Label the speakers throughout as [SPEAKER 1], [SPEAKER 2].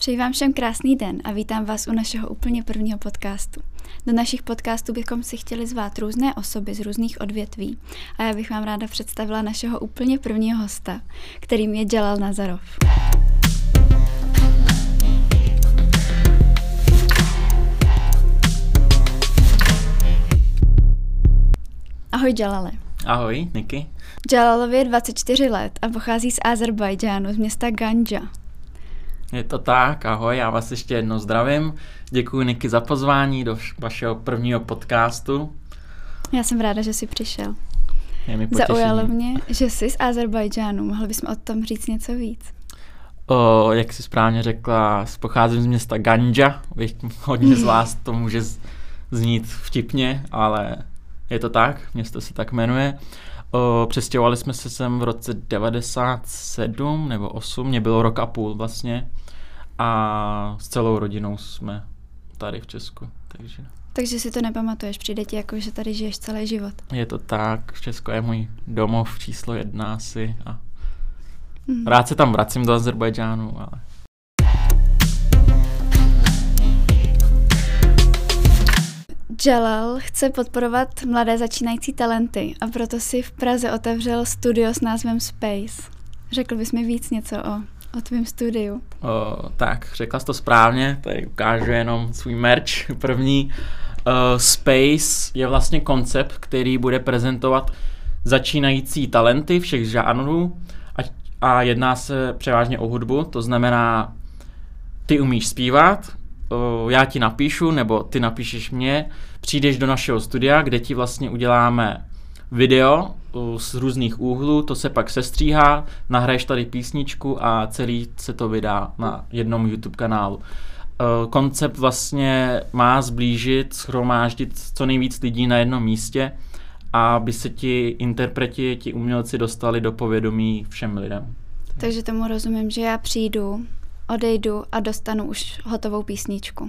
[SPEAKER 1] Přeji vám všem krásný den a vítám vás u našeho úplně prvního podcastu. Do našich podcastů bychom si chtěli zvát různé osoby z různých odvětví a já bych vám ráda představila našeho úplně prvního hosta, kterým je Jalal Nazarov. Ahoj Jalale.
[SPEAKER 2] Ahoj, Niky.
[SPEAKER 1] Jalalovi je 24 let a pochází z Azerbajdžánu, z města Ganja.
[SPEAKER 2] Je to tak, ahoj, já vás ještě jednou zdravím. Děkuji Niky za pozvání do vašeho prvního podcastu.
[SPEAKER 1] Já jsem ráda, že jsi přišel.
[SPEAKER 2] Je mi
[SPEAKER 1] Zaujalo mě, že jsi z Azerbajdžánu. Mohli bychom o tom říct něco víc?
[SPEAKER 2] O, jak jsi správně řekla, pocházím z města Ganja. Hodně z vás to může znít vtipně, ale je to tak, město se tak jmenuje. O, přestěhovali jsme se sem v roce 97 nebo 8, mě bylo rok a půl vlastně. A s celou rodinou jsme tady v Česku, takže...
[SPEAKER 1] Takže si to nepamatuješ, přijde ti jako, že tady žiješ celý život.
[SPEAKER 2] Je to tak, Česko je můj domov číslo jedna asi a mm. rád se tam vracím do Azerbajdžánu, ale
[SPEAKER 1] Jalal chce podporovat mladé začínající talenty a proto si v Praze otevřel studio s názvem Space. Řekl bys mi víc něco o, o tvém studiu?
[SPEAKER 2] O, tak, řekla jsi to správně, tady ukážu jenom svůj merch první. Uh, Space je vlastně koncept, který bude prezentovat začínající talenty všech žánrů a, a jedná se převážně o hudbu, to znamená, ty umíš zpívat, já ti napíšu, nebo ty napíšeš mě, přijdeš do našeho studia, kde ti vlastně uděláme video z různých úhlů, to se pak sestříhá, nahraješ tady písničku a celý se to vydá na jednom YouTube kanálu. Koncept vlastně má zblížit, schromáždit co nejvíc lidí na jednom místě, aby se ti interpreti, ti umělci dostali do povědomí všem lidem.
[SPEAKER 1] Takže tomu rozumím, že já přijdu, odejdu a dostanu už hotovou písničku.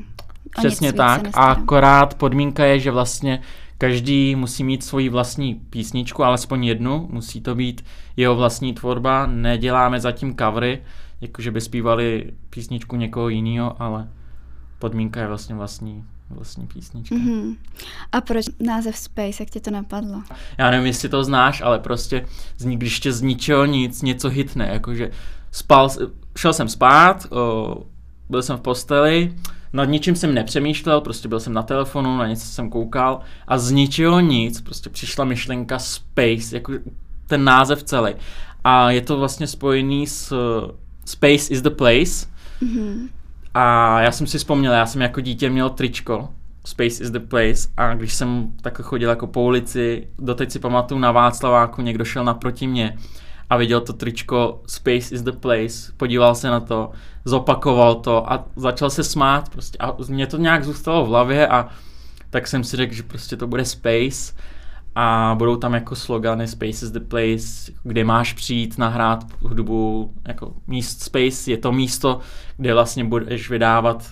[SPEAKER 2] O Přesně tak. A akorát podmínka je, že vlastně každý musí mít svoji vlastní písničku, alespoň jednu. Musí to být jeho vlastní tvorba. Neděláme zatím covery, jakože by zpívali písničku někoho jiného, ale podmínka je vlastně vlastní vlastní písnička. Mm-hmm.
[SPEAKER 1] A proč název Space, jak tě to napadlo?
[SPEAKER 2] Já nevím, jestli to znáš, ale prostě když tě z ničeho nic něco hitne, jakože spal, šel jsem spát, o, byl jsem v posteli, nad ničím jsem nepřemýšlel, prostě byl jsem na telefonu, na něco jsem koukal a z ničeho nic, prostě přišla myšlenka Space, jako ten název celý. A je to vlastně spojený s Space is the place. Mm-hmm. A já jsem si vzpomněl, já jsem jako dítě měl tričko, Space is the place a když jsem takhle chodil jako po ulici, doteď si pamatuju na Václaváku, někdo šel naproti mě a viděl to tričko Space is the place, podíval se na to, zopakoval to a začal se smát prostě a mě to nějak zůstalo v hlavě a tak jsem si řekl, že prostě to bude Space a budou tam jako slogany Space is the place, kde máš přijít nahrát hudbu, jako míst Space je to místo, kde vlastně budeš vydávat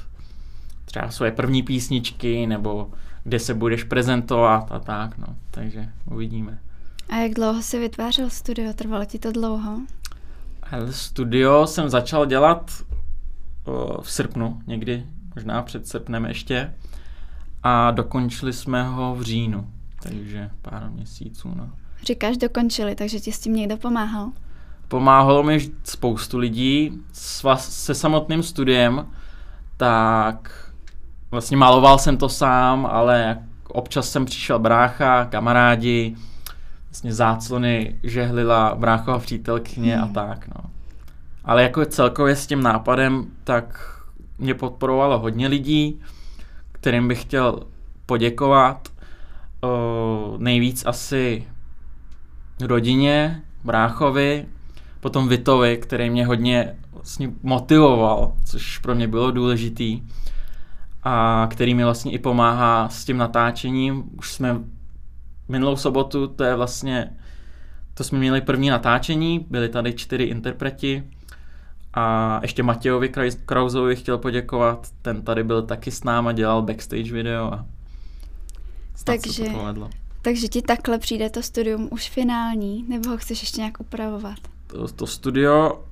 [SPEAKER 2] třeba svoje první písničky nebo kde se budeš prezentovat a tak, no, takže uvidíme.
[SPEAKER 1] A jak dlouho jsi vytvářel studio? Trvalo ti to dlouho?
[SPEAKER 2] Hele, studio jsem začal dělat o, v srpnu, někdy, možná před srpnem ještě. A dokončili jsme ho v říjnu, takže pár měsíců. No.
[SPEAKER 1] Říkáš dokončili, takže ti s tím někdo pomáhal?
[SPEAKER 2] Pomáhalo mi spoustu lidí se samotným studiem, tak vlastně maloval jsem to sám, ale občas jsem přišel brácha, kamarádi, vlastně záclony žehlila bráchova přítelkyně hmm. a tak, no. Ale jako celkově s tím nápadem, tak mě podporovalo hodně lidí, kterým bych chtěl poděkovat. O, nejvíc asi rodině, bráchovi, potom Vitovi, který mě hodně vlastně motivoval, což pro mě bylo důležitý a který mi vlastně i pomáhá s tím natáčením. Už jsme minulou sobotu, to je vlastně, to jsme měli první natáčení, byli tady čtyři interpreti a ještě Matějovi Krauzovi chtěl poděkovat, ten tady byl taky s náma, dělal backstage video a
[SPEAKER 1] takže, to povedlo. takže ti takhle přijde to studium už finální, nebo ho chceš ještě nějak upravovat?
[SPEAKER 2] To, to studio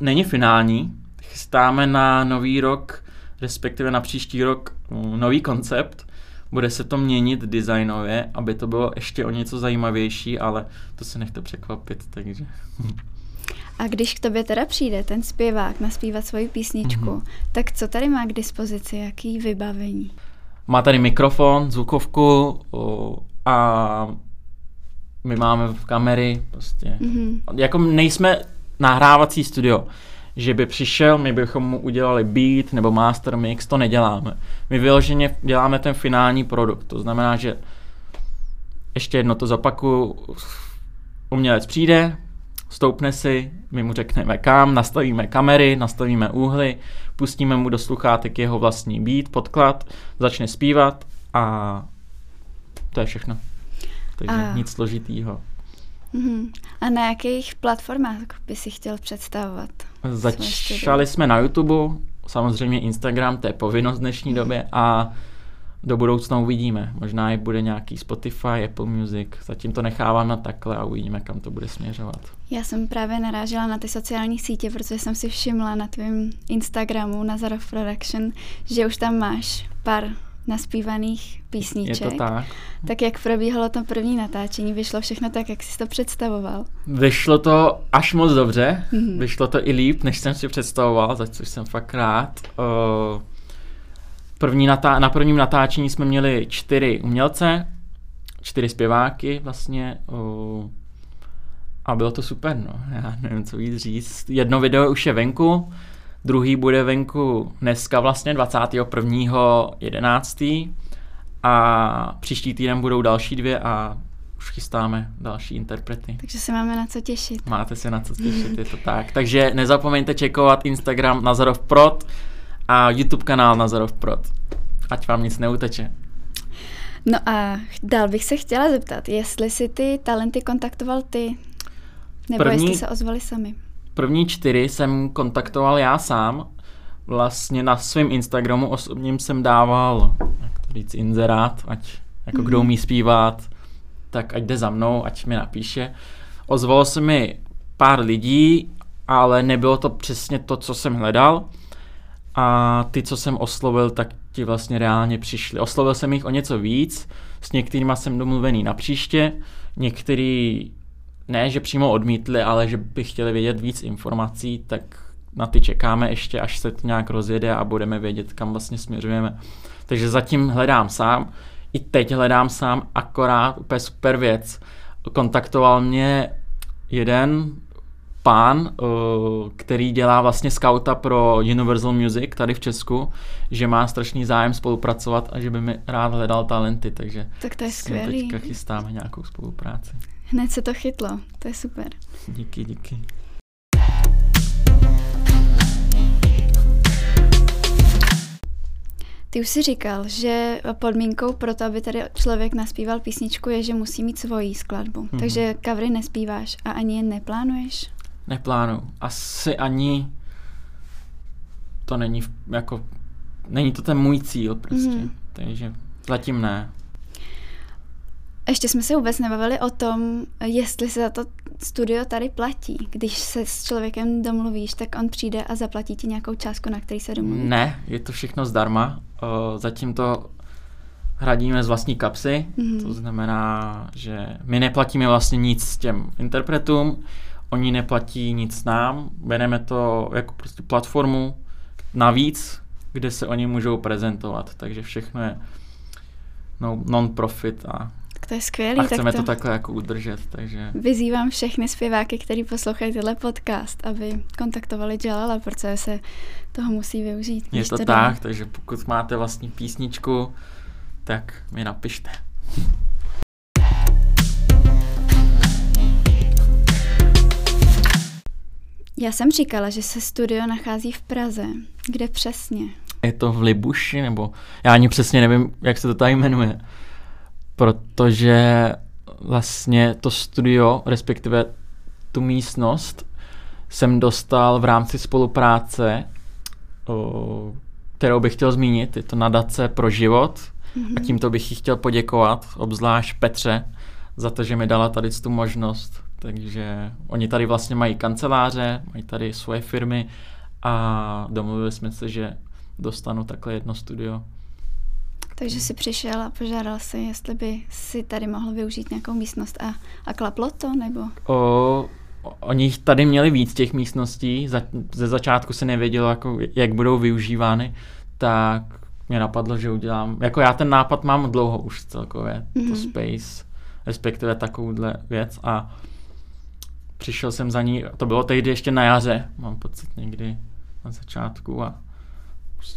[SPEAKER 2] není finální, chystáme na nový rok, respektive na příští rok mm, nový koncept. Bude se to měnit designově, aby to bylo ještě o něco zajímavější, ale to se nechte překvapit, takže...
[SPEAKER 1] A když k tobě teda přijde ten zpěvák naspívat svoji písničku, mm-hmm. tak co tady má k dispozici, jaký vybavení?
[SPEAKER 2] Má tady mikrofon, zvukovku a my máme v kamery, prostě. Mm-hmm. Jako nejsme nahrávací studio, že by přišel, my bychom mu udělali beat nebo master mix, to neděláme. My vyloženě děláme ten finální produkt, to znamená, že ještě jedno to zopaku, umělec přijde, stoupne si, my mu řekneme kam, nastavíme kamery, nastavíme úhly, pustíme mu do sluchátek jeho vlastní beat, podklad, začne zpívat a to je všechno. Takže a... nic složitýho.
[SPEAKER 1] Mm-hmm. A na jakých platformách by si chtěl představovat?
[SPEAKER 2] Začali jsme na YouTube, samozřejmě Instagram, to je povinnost v dnešní mm. době a do budoucna uvidíme. Možná i bude nějaký Spotify, Apple Music. Zatím to nechávám na takhle a uvidíme, kam to bude směřovat.
[SPEAKER 1] Já jsem právě narážela na ty sociální sítě, protože jsem si všimla na tvém Instagramu Nazarov Production, že už tam máš pár naspívaných písniček.
[SPEAKER 2] Je to tak.
[SPEAKER 1] Tak jak probíhalo to první natáčení? Vyšlo všechno tak, jak jsi to představoval?
[SPEAKER 2] Vyšlo to až moc dobře. Mm-hmm. Vyšlo to i líp, než jsem si představoval, za což jsem fakt rád. Uh, první natá- na prvním natáčení jsme měli čtyři umělce, čtyři zpěváky vlastně. Uh, a bylo to super, no. Já nevím, co víc říct. Jedno video už je venku, Druhý bude venku dneska vlastně 21.11. A příští týden budou další dvě a už chystáme další interprety.
[SPEAKER 1] Takže se máme na co těšit.
[SPEAKER 2] Máte se na co těšit, je to tak. Takže nezapomeňte čekovat Instagram Nazarov Prot a YouTube kanál Nazarov Prot. Ať vám nic neuteče.
[SPEAKER 1] No a dál bych se chtěla zeptat, jestli si ty talenty kontaktoval ty, nebo První... jestli se ozvali sami.
[SPEAKER 2] První čtyři jsem kontaktoval já sám. Vlastně na svém Instagramu osobním jsem dával, jak to říct, inzerát, ať jako mm-hmm. kdo umí zpívat, tak ať jde za mnou, ať mi napíše. Ozvalo se mi pár lidí, ale nebylo to přesně to, co jsem hledal. A ty, co jsem oslovil, tak ti vlastně reálně přišli. Oslovil jsem jich o něco víc, s některými jsem domluvený na příště, některý ne, že přímo odmítli, ale že by chtěli vědět víc informací, tak na ty čekáme ještě, až se to nějak rozjede a budeme vědět, kam vlastně směřujeme. Takže zatím hledám sám. I teď hledám sám, akorát úplně super věc. Kontaktoval mě jeden pán, eh, který dělá vlastně skauta pro Universal Music tady v Česku, že má strašný zájem spolupracovat a že by mi rád hledal talenty, takže
[SPEAKER 1] tak to je skvělý.
[SPEAKER 2] teďka chystáme nějakou spolupráci.
[SPEAKER 1] Hned se to chytlo, to je super.
[SPEAKER 2] Díky, díky.
[SPEAKER 1] Ty už si říkal, že podmínkou pro to, aby tady člověk naspíval písničku, je, že musí mít svoji skladbu. Mm-hmm. Takže covery nespíváš a ani je neplánuješ?
[SPEAKER 2] Neplánu. Asi ani to není jako, není to ten můj cíl prostě. Mm-hmm. Takže zatím ne.
[SPEAKER 1] Ještě jsme se vůbec nebavili o tom, jestli se za to studio tady platí. Když se s člověkem domluvíš, tak on přijde a zaplatí ti nějakou částku, na který se domluví.
[SPEAKER 2] Ne, je to všechno zdarma. Zatím to hradíme z vlastní kapsy, mm-hmm. to znamená, že my neplatíme vlastně nic těm interpretům, oni neplatí nic nám, bereme to jako prostě platformu navíc, kde se oni můžou prezentovat, takže všechno je no, non-profit a
[SPEAKER 1] to je skvělé.
[SPEAKER 2] A chceme tak to, to takhle jako udržet, takže...
[SPEAKER 1] Vyzývám všechny zpěváky, kteří poslouchají tenhle podcast, aby kontaktovali Jalala, protože se toho musí využít.
[SPEAKER 2] Je to tak, takže pokud máte vlastní písničku, tak mi napište.
[SPEAKER 1] Já jsem říkala, že se studio nachází v Praze. Kde přesně?
[SPEAKER 2] Je to v Libuši, nebo já ani přesně nevím, jak se to tady jmenuje protože vlastně to studio, respektive tu místnost, jsem dostal v rámci spolupráce, o, kterou bych chtěl zmínit. Je to nadace pro život mm-hmm. a tímto bych jí chtěl poděkovat, obzvlášť Petře, za to, že mi dala tady tu možnost. Takže oni tady vlastně mají kanceláře, mají tady svoje firmy a domluvili jsme se, že dostanu takhle jedno studio.
[SPEAKER 1] Takže si přišel a požádal si, jestli by si tady mohl využít nějakou místnost a, a klaplo to, nebo?
[SPEAKER 2] O, oni tady měli víc těch místností, za, ze začátku se nevědělo, jako, jak budou využívány, tak mě napadlo, že udělám, jako já ten nápad mám dlouho už celkově, mm-hmm. to mhm. Space, respektive takovouhle věc a přišel jsem za ní, to bylo tehdy ještě na jaře, mám pocit někdy na začátku a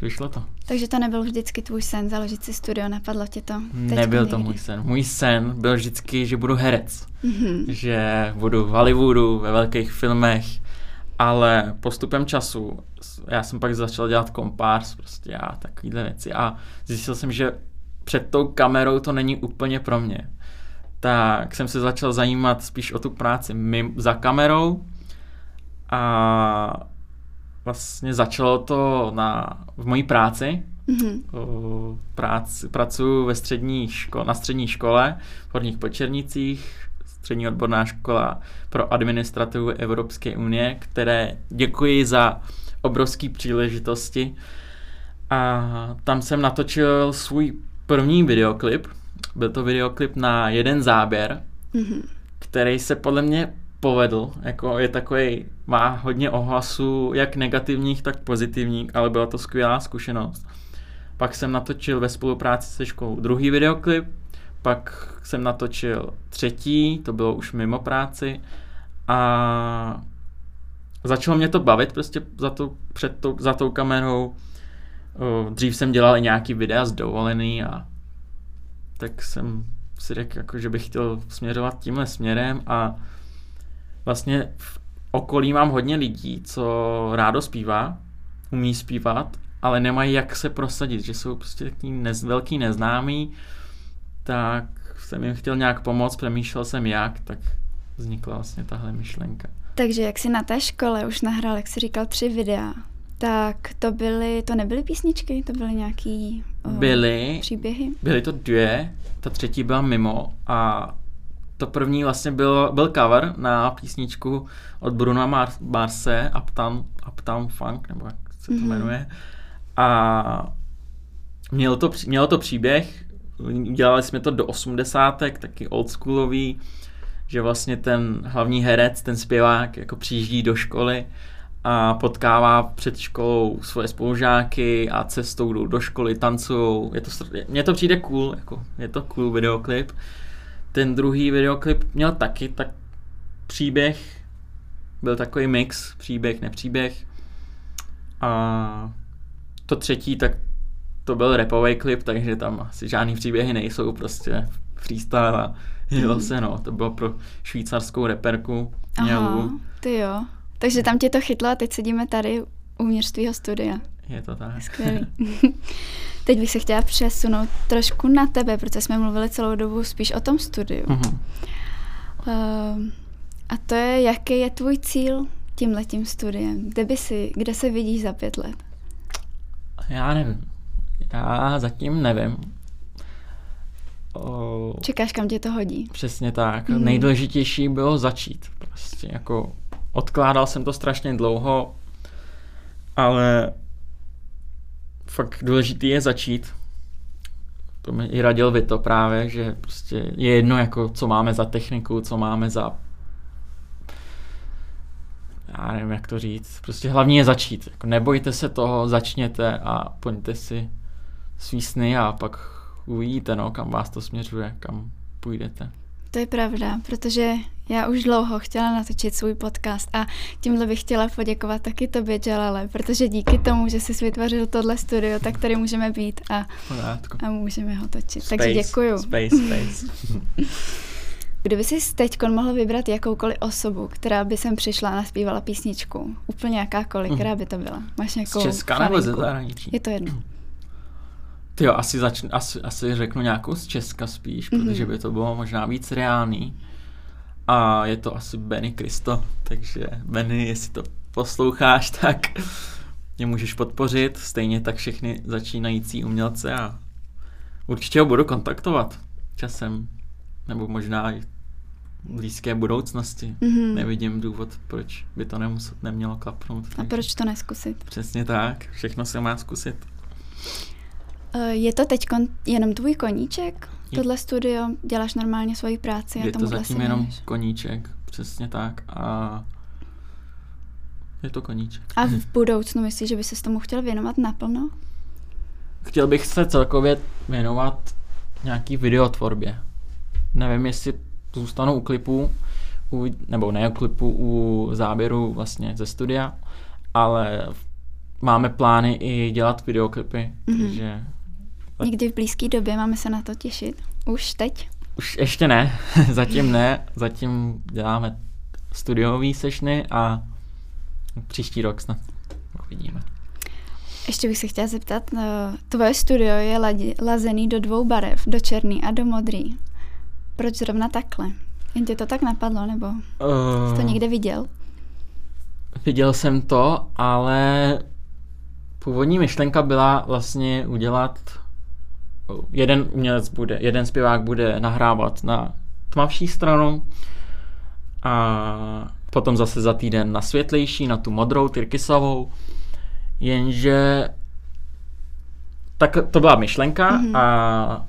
[SPEAKER 2] vyšlo to.
[SPEAKER 1] Takže to nebyl vždycky tvůj sen založit si studio, napadlo tě to?
[SPEAKER 2] Nebyl to můj sen. Můj sen byl vždycky, že budu herec. Mm-hmm. Že budu v Hollywoodu, ve velkých filmech, ale postupem času já jsem pak začal dělat kompárs prostě a takovýhle věci a zjistil jsem, že před tou kamerou to není úplně pro mě. Tak jsem se začal zajímat spíš o tu práci mimo, za kamerou a vlastně začalo to na, v mojí práci. Mm-hmm. Práci, pracuji ve střední ško, na střední škole v Horních Počernicích, střední odborná škola pro administrativu Evropské unie, které děkuji za obrovské příležitosti. A tam jsem natočil svůj první videoklip. Byl to videoklip na jeden záběr, mm-hmm. který se podle mě povedl. Jako je takový, má hodně ohlasů, jak negativních, tak pozitivních, ale byla to skvělá zkušenost. Pak jsem natočil ve spolupráci se školou druhý videoklip, pak jsem natočil třetí, to bylo už mimo práci a začalo mě to bavit prostě za tou, před tou, za tou kamerou. Dřív jsem dělal i nějaký videa z dovolený a tak jsem si řekl, jako, že bych chtěl směřovat tímhle směrem a vlastně v okolí mám hodně lidí, co rádo zpívá, umí zpívat, ale nemají jak se prosadit, že jsou prostě takový nez, velký neznámý, tak jsem jim chtěl nějak pomoct, přemýšlel jsem jak, tak vznikla vlastně tahle myšlenka.
[SPEAKER 1] Takže jak jsi na té škole už nahrál, jak jsi říkal, tři videa, tak to byly, to nebyly písničky, to byly nějaký
[SPEAKER 2] uh, byly,
[SPEAKER 1] příběhy?
[SPEAKER 2] Byly to dvě, ta třetí byla mimo a to první vlastně byl, byl cover na písničku od Bruna Mars, Marse, Uptown, Uptown Funk, nebo jak se to mm-hmm. jmenuje. A mělo to, mělo to příběh, dělali jsme to do osmdesátek, taky oldschoolový, že vlastně ten hlavní herec, ten zpěvák, jako přijíždí do školy a potkává před školou svoje spolužáky a cestou jdou do školy, tancují. Je to, mně to přijde cool, jako, je to cool videoklip. Ten druhý videoklip měl taky tak příběh, byl takový mix, příběh, nepříběh. A to třetí, tak to byl repový klip, takže tam asi žádný příběhy nejsou, prostě freestyle a jelo mm. se, no. To bylo pro švýcarskou reperku
[SPEAKER 1] Aha, ty jo. Takže tam tě to chytlo a teď sedíme tady uvnitř tvýho studia.
[SPEAKER 2] Je to tak.
[SPEAKER 1] Skvělý. teď bych se chtěla přesunout trošku na tebe, protože jsme mluvili celou dobu spíš o tom studiu. Uh-huh. Uh, a to je, jaký je tvůj cíl tímhletím studiem? Kde by si, kde se vidíš za pět let?
[SPEAKER 2] Já nevím. Já zatím nevím.
[SPEAKER 1] O... Čekáš, kam tě to hodí.
[SPEAKER 2] Přesně tak. Mm. Nejdůležitější bylo začít. Prostě jako odkládal jsem to strašně dlouho, ale fakt důležitý je začít. To mi i radil vy to právě, že prostě je jedno, jako co máme za techniku, co máme za já nevím, jak to říct. Prostě hlavní je začít. Jako nebojte se toho, začněte a pojďte si svý sny a pak uvidíte, no, kam vás to směřuje, kam půjdete.
[SPEAKER 1] To je pravda, protože já už dlouho chtěla natočit svůj podcast a tímhle bych chtěla poděkovat taky tobě, Jalale, protože díky tomu, že jsi vytvořil tohle studio, tak tady můžeme být a, a můžeme ho točit. Space, Takže děkuju.
[SPEAKER 2] Space, space.
[SPEAKER 1] Kdyby jsi teď mohl vybrat jakoukoliv osobu, která by sem přišla a naspívala písničku, úplně jakákoliv, která by to byla? Máš nějakou
[SPEAKER 2] Z Česka nebo ze zahraničí?
[SPEAKER 1] Je to jedno.
[SPEAKER 2] Ty jo, asi, začn, asi, asi řeknu nějakou z Česka spíš, mm-hmm. protože by to bylo možná víc reálný. A je to asi Benny Kristo, takže Benny, jestli to posloucháš, tak mě můžeš podpořit, stejně tak všechny začínající umělce a určitě ho budu kontaktovat časem, nebo možná blízké budoucnosti.
[SPEAKER 1] Mhm.
[SPEAKER 2] Nevidím důvod, proč by to nemusel, nemělo klapnout.
[SPEAKER 1] A proč to neskusit?
[SPEAKER 2] Přesně tak, všechno se má zkusit.
[SPEAKER 1] Eh, Je to teď jenom tvůj koníček?
[SPEAKER 2] Je-
[SPEAKER 1] Tohle studio? Děláš normálně svoji práci a
[SPEAKER 2] Je to zatím
[SPEAKER 1] se
[SPEAKER 2] jenom
[SPEAKER 1] věnuješ?
[SPEAKER 2] koníček, přesně tak. A je to koníček.
[SPEAKER 1] A v budoucnu myslíš, že by se tomu chtěl věnovat naplno?
[SPEAKER 2] Chtěl bych se celkově věnovat nějaký videotvorbě. Nevím, jestli zůstanu u klipů, u, nebo ne u klipů, u záběru vlastně ze studia, ale máme plány i dělat videoklipy,
[SPEAKER 1] Mhm.
[SPEAKER 2] takže
[SPEAKER 1] Někdy v blízké době máme se na to těšit. Už teď?
[SPEAKER 2] už ještě ne, zatím ne, zatím děláme studiové sešny a příští rok snad uvidíme.
[SPEAKER 1] Ještě bych se chtěla zeptat, eh, tvoje studio je ladi- lazený do dvou barev, do černý a do modrý. Proč zrovna takhle? Jen tě to tak napadlo, nebo jsi to
[SPEAKER 2] Uh,
[SPEAKER 1] někde viděl?
[SPEAKER 2] Viděl jsem to, ale původní myšlenka byla vlastně udělat jeden umělec bude, jeden zpěvák bude nahrávat na tmavší stranu a potom zase za týden na světlejší, na tu modrou, tyrkysovou, jenže tak to byla myšlenka
[SPEAKER 1] Mhm.
[SPEAKER 2] a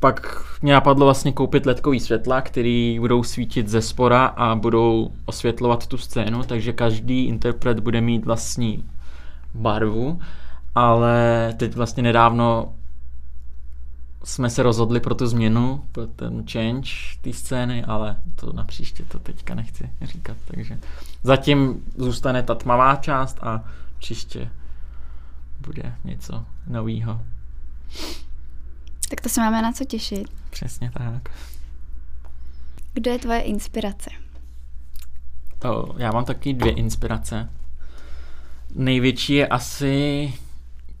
[SPEAKER 2] pak mě napadlo vlastně koupit ledkový světla, který budou svítit ze spora a budou osvětlovat tu scénu, takže každý interpret bude mít vlastní barvu, ale teď vlastně nedávno jsme se rozhodli pro tu změnu, pro ten change té scény, ale to na příště to teďka nechci říkat, takže zatím zůstane ta tmavá část a příště bude něco novýho.
[SPEAKER 1] Tak to se máme na co těšit.
[SPEAKER 2] Přesně tak.
[SPEAKER 1] Kdo je tvoje inspirace?
[SPEAKER 2] O, já mám taky dvě inspirace. Největší je asi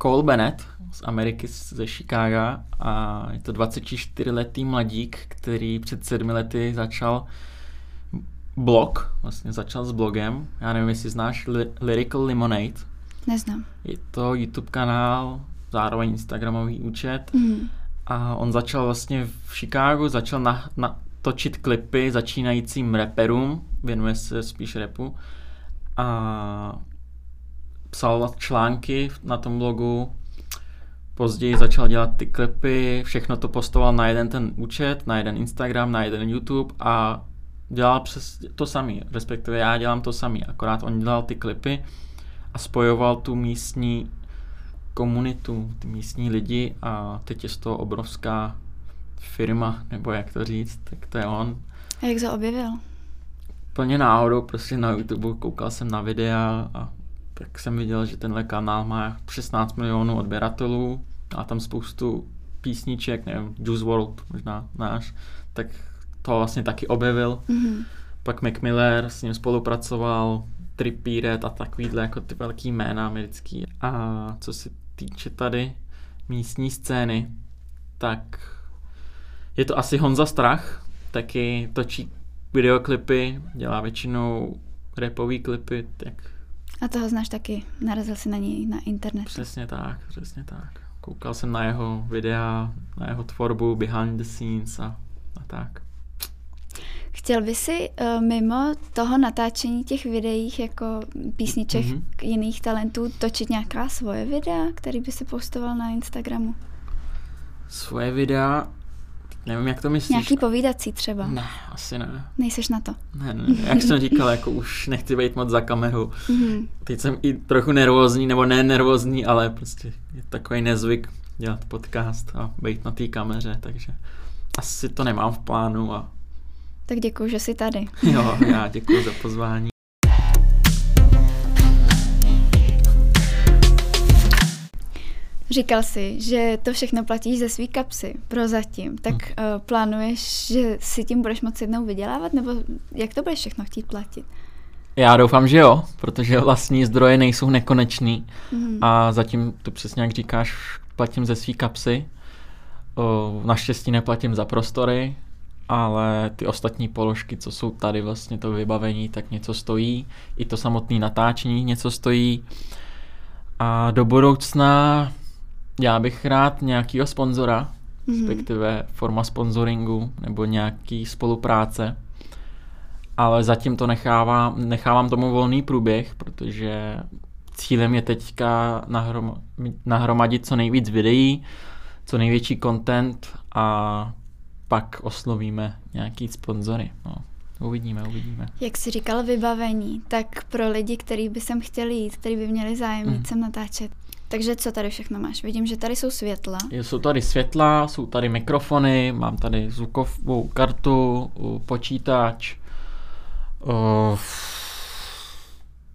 [SPEAKER 2] Cole Bennett z Ameriky, ze Chicaga a je to 24-letý mladík, který před sedmi lety začal blog, vlastně začal s blogem. Já nevím, jestli znáš Ly- Lyrical Lemonade.
[SPEAKER 1] Neznám.
[SPEAKER 2] Je to YouTube kanál, zároveň Instagramový účet
[SPEAKER 1] Mhm.
[SPEAKER 2] a on začal vlastně v Chicagu, začal na, na, točit klipy začínajícím rapperům, věnuje se spíš rapu a psal články na tom blogu, později začal dělat ty klipy, všechno to postoval na jeden ten účet, na jeden Instagram, na jeden YouTube a dělal přes to samý, respektive já dělám to samý, akorát on dělal ty klipy a spojoval tu místní komunitu, ty místní lidi a teď je z toho obrovská firma, nebo jak to říct, tak to je on.
[SPEAKER 1] A jak se objevil?
[SPEAKER 2] Plně náhodou prostě na YouTube koukal jsem na videa a tak jsem viděl, že tenhle kanál má 16 milionů odběratelů a tam spoustu písniček, nevím, Juice WRLD možná náš, tak to vlastně taky objevil.
[SPEAKER 1] Mhm.
[SPEAKER 2] Pak Mac Miller s ním spolupracoval, Trippie Red a takovýhle jako ty velký jména americký. A co se týče tady místní scény, tak je to asi Honza Strach, taky točí videoklipy, dělá většinou repový klipy, tak
[SPEAKER 1] A toho znáš taky. Narazil si na něj na internetu.
[SPEAKER 2] přesně tak, přesně tak. Koukal jsem na jeho videa, na jeho tvorbu, behind the scenes a, a tak.
[SPEAKER 1] Chtěl by si uh, mimo toho natáčení těch videích jako písniček
[SPEAKER 2] Mhm.
[SPEAKER 1] k jiných talentů točit nějaká svoje videa, který by si postoval na Instagramu?
[SPEAKER 2] Svoje videa, nevím, jak to myslíš.
[SPEAKER 1] Nějaký povídací třeba.
[SPEAKER 2] Ne, asi ne.
[SPEAKER 1] Nejseš na to.
[SPEAKER 2] Ne, ne, jak jsem říkal, jako už nechci být moc za kamerou.
[SPEAKER 1] Mhm.
[SPEAKER 2] Teď jsem i trochu nervózní, nebo ne nervózní, ale prostě je takový nezvyk dělat podcast a být na té kameře, takže asi to nemám v plánu a
[SPEAKER 1] Tak děkuji, že jsi tady.
[SPEAKER 2] jo, já děkuji za pozvání.
[SPEAKER 1] Říkal jsi, že to všechno platíš ze svý kapsy prozatím. Tak uh, plánuješ, že si tím budeš moci jednou vydělávat, nebo jak to budeš všechno chtít platit?
[SPEAKER 2] Já doufám, že jo, protože vlastní zdroje nejsou nekonečný
[SPEAKER 1] Mhm.
[SPEAKER 2] a zatím to přesně jak říkáš, platím ze svý kapsy. O, naštěstí neplatím za prostory, ale ty ostatní položky, co jsou tady vlastně to vybavení, tak něco stojí. I to samotné natáčení něco stojí. A do budoucna já bych rád nějakýho sponzora,
[SPEAKER 1] Mhm.
[SPEAKER 2] respektive forma sponsoringu nebo nějaký spolupráce. ale zatím to nechávám, nechávám tomu volný průběh, protože cílem je teďka nahrom, nahromadit co nejvíc videí, co největší content a pak oslovíme nějaký sponzory. No. Uvidíme, uvidíme.
[SPEAKER 1] Jak jsi říkal vybavení, tak pro lidi, kteří by sem chtěli jít, kteří by měli zájem mm. sem natáčet, takže co tady všechno máš? Vidím, že tady jsou světla.
[SPEAKER 2] Jsou tady světla, jsou tady mikrofony, mám tady zvukovou kartu, počítač,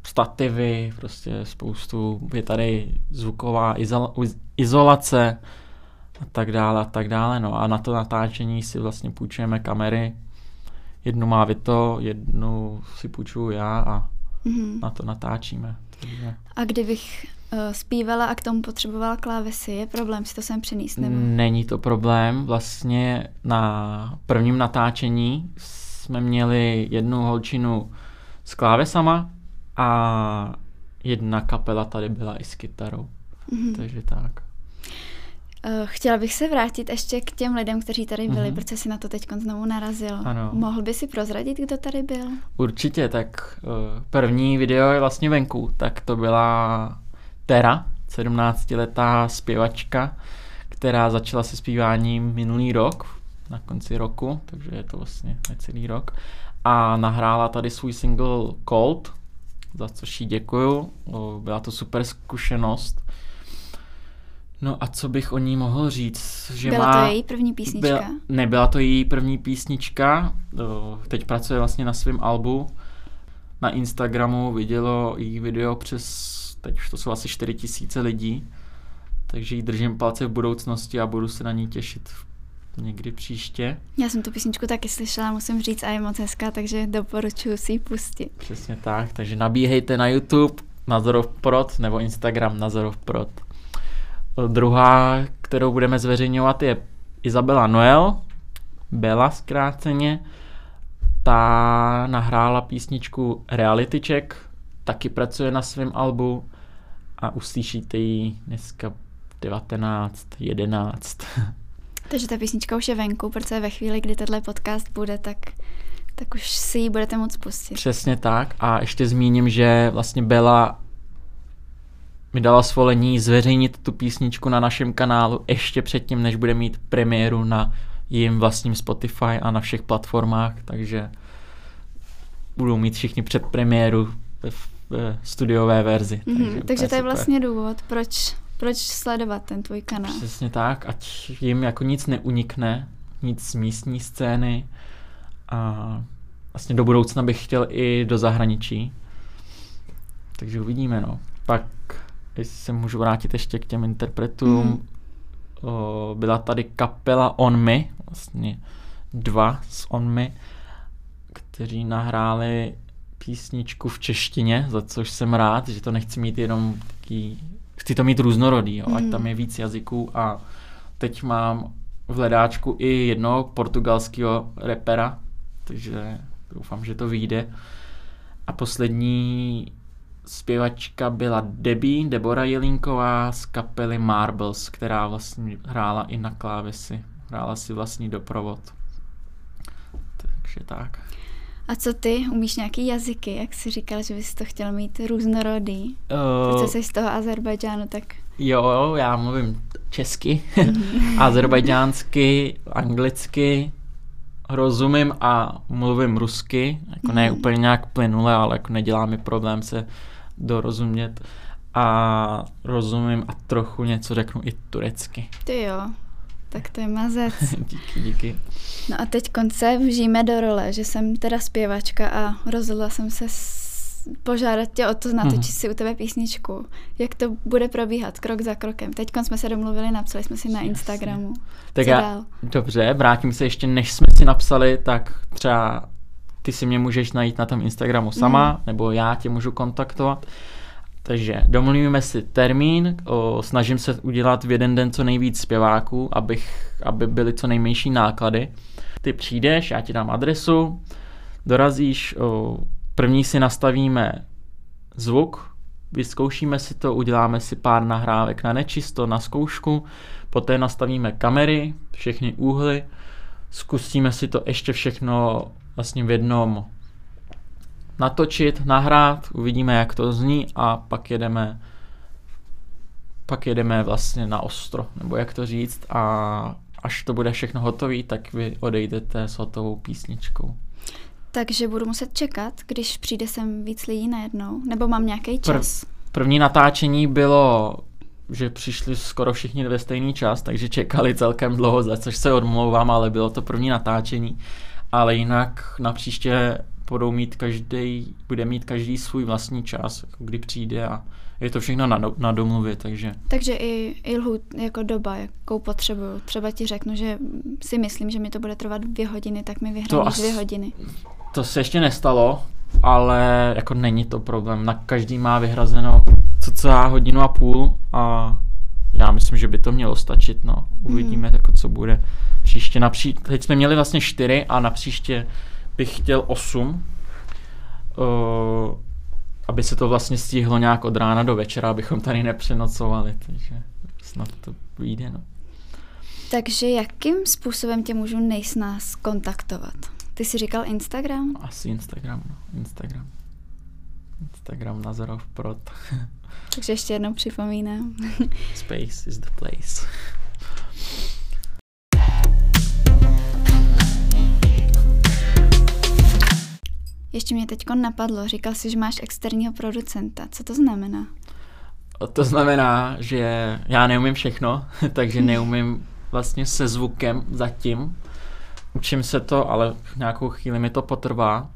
[SPEAKER 2] stativy, prostě spoustu, je tady zvuková izolace a tak dále a tak dále. No a na to natáčení si vlastně půjčujeme kamery. Jednu má Vito, jednu si půjčuju já a mm-hmm. na to natáčíme. Takže...
[SPEAKER 1] A kdybych uh, zpívala a k tomu potřebovala klávesy, je problém si to sem přinést? Nebo?
[SPEAKER 2] Není to problém. Vlastně na prvním natáčení jsme měli jednu holčinu s klávesama a jedna kapela tady byla i s kytarou. Mm-hmm. Takže tak.
[SPEAKER 1] Uh, chtěla bych se vrátit ještě k těm lidem, kteří tady byli, mm-hmm. protože si na to teď znovu narazil.
[SPEAKER 2] Ano.
[SPEAKER 1] Mohl by si prozradit, kdo tady byl?
[SPEAKER 2] Určitě, tak uh, první video je vlastně venku, tak to byla Tera, 17-letá zpěvačka, která začala se zpíváním minulý rok, na konci roku, takže je to vlastně necelý rok. A nahrála tady svůj single Cold, za což jí děkuju. Byla to super zkušenost. No a co bych o ní mohl říct?
[SPEAKER 1] Že byla má, to její první písnička? Byla,
[SPEAKER 2] nebyla to její první písnička. Teď pracuje vlastně na svém albu. Na Instagramu vidělo její video přes, teď už to jsou asi 4000 lidí. Takže jí držím palce v budoucnosti a budu se na ní těšit někdy příště.
[SPEAKER 1] Já jsem tu písničku taky slyšela, musím říct, a je moc hezká, takže doporučuji si ji pustit.
[SPEAKER 2] Přesně tak, takže nabíhejte na YouTube Nazorov Prod nebo Instagram Nazorov Prod. Druhá, kterou budeme zveřejňovat, je Izabela Noel, Bela zkráceně. Ta nahrála písničku Reality Check, taky pracuje na svém albu a uslyšíte ji dneska 19.11.
[SPEAKER 1] Takže ta písnička už je venku, protože ve chvíli, kdy tenhle podcast bude, tak, tak už si ji budete moc pustit.
[SPEAKER 2] Přesně tak. A ještě zmíním, že vlastně Bela mi dala svolení zveřejnit tu písničku na našem kanálu ještě předtím, než bude mít premiéru na jejím vlastním Spotify a na všech platformách, takže budou mít všichni před premiéru v studiové verzi.
[SPEAKER 1] Mm-hmm, takže, takže to je vlastně důvod, proč proč sledovat ten tvůj kanál?
[SPEAKER 2] Přesně tak, ať jim jako nic neunikne, nic z místní scény a vlastně do budoucna bych chtěl i do zahraničí. Takže uvidíme, no. Pak, jestli se můžu vrátit ještě k těm interpretům, mm. o, byla tady kapela On Me, vlastně dva z On Me, kteří nahráli písničku v češtině, za což jsem rád, že to nechci mít jenom taký chci to mít různorodý, jo, mm. ať tam je víc jazyků a teď mám v hledáčku i jednoho portugalského repera, takže doufám, že to vyjde. A poslední zpěvačka byla Debbie, Debora Jelínková z kapely Marbles, která vlastně hrála i na klávesi. Hrála si vlastní doprovod. Takže tak.
[SPEAKER 1] A co ty? Umíš nějaký jazyky? Jak jsi říkal, že bys to chtěl mít různorodý? Uh, Protože jsi z toho Azerbajdžánu, tak...
[SPEAKER 2] Jo, já mluvím česky, azerbajdžánsky, anglicky, rozumím a mluvím rusky. Jako ne mhm. úplně nějak plynule, ale jako nedělá mi problém se dorozumět. A rozumím a trochu něco řeknu i turecky.
[SPEAKER 1] Ty jo, tak to je mazec.
[SPEAKER 2] díky, díky.
[SPEAKER 1] No a teď konce vžijeme do role, že jsem teda zpěvačka a rozhodla jsem se požádat tě o to natočit mm. si u tebe písničku. Jak to bude probíhat krok za krokem? Teď jsme se domluvili, napsali jsme si na Instagramu.
[SPEAKER 2] Tak Co já, dál? dobře, vrátím se ještě, než jsme si napsali, tak třeba ty si mě můžeš najít na tom Instagramu sama, mm. nebo já tě můžu kontaktovat. Takže domluvíme si termín, o, snažím se udělat v jeden den co nejvíc zpěváků, abych, aby byly co nejmenší náklady. Ty přijdeš, já ti dám adresu, dorazíš, o, první si nastavíme zvuk, vyzkoušíme si to, uděláme si pár nahrávek na nečisto, na zkoušku, poté nastavíme kamery, všechny úhly, zkusíme si to ještě všechno vlastně v jednom natočit, nahrát, uvidíme, jak to zní a pak jedeme pak jedeme vlastně na ostro, nebo jak to říct a až to bude všechno hotové, tak vy odejdete s hotovou písničkou.
[SPEAKER 1] Takže budu muset čekat, když přijde sem víc lidí najednou, nebo mám nějaký čas?
[SPEAKER 2] Prv, první natáčení bylo, že přišli skoro všichni ve stejný čas, takže čekali celkem dlouho, za což se odmlouvám, ale bylo to první natáčení. Ale jinak na příště budou mít každý, bude mít každý svůj vlastní čas, jako kdy přijde a je to všechno na, na domluvě, takže...
[SPEAKER 1] Takže i, i lhut jako doba, jakou potřebuju. Třeba ti řeknu, že si myslím, že mi to bude trvat dvě hodiny, tak mi vyhraníš dvě hodiny.
[SPEAKER 2] To se ještě nestalo, ale jako není to problém. Na každý má vyhrazeno cca hodinu a půl a já myslím, že by to mělo stačit, no. Uvidíme, hmm. jako co bude příště. Napří... Teď jsme měli vlastně čtyři a na příště bych chtěl osm. Uh, aby se to vlastně stihlo nějak od rána do večera, abychom tady nepřenocovali, takže snad to vyjde, no.
[SPEAKER 1] Takže jakým způsobem tě můžu nejsnás kontaktovat? Ty jsi říkal Instagram?
[SPEAKER 2] Asi Instagram, no. Instagram. Instagram Nazarov Prot.
[SPEAKER 1] Takže ještě jednou připomínám.
[SPEAKER 2] Space is the place.
[SPEAKER 1] Ještě mě teď napadlo, říkal jsi, že máš externího producenta. Co to znamená?
[SPEAKER 2] To znamená, že já neumím všechno, takže neumím vlastně se zvukem zatím. Učím se to, ale v nějakou chvíli mi to potrvá.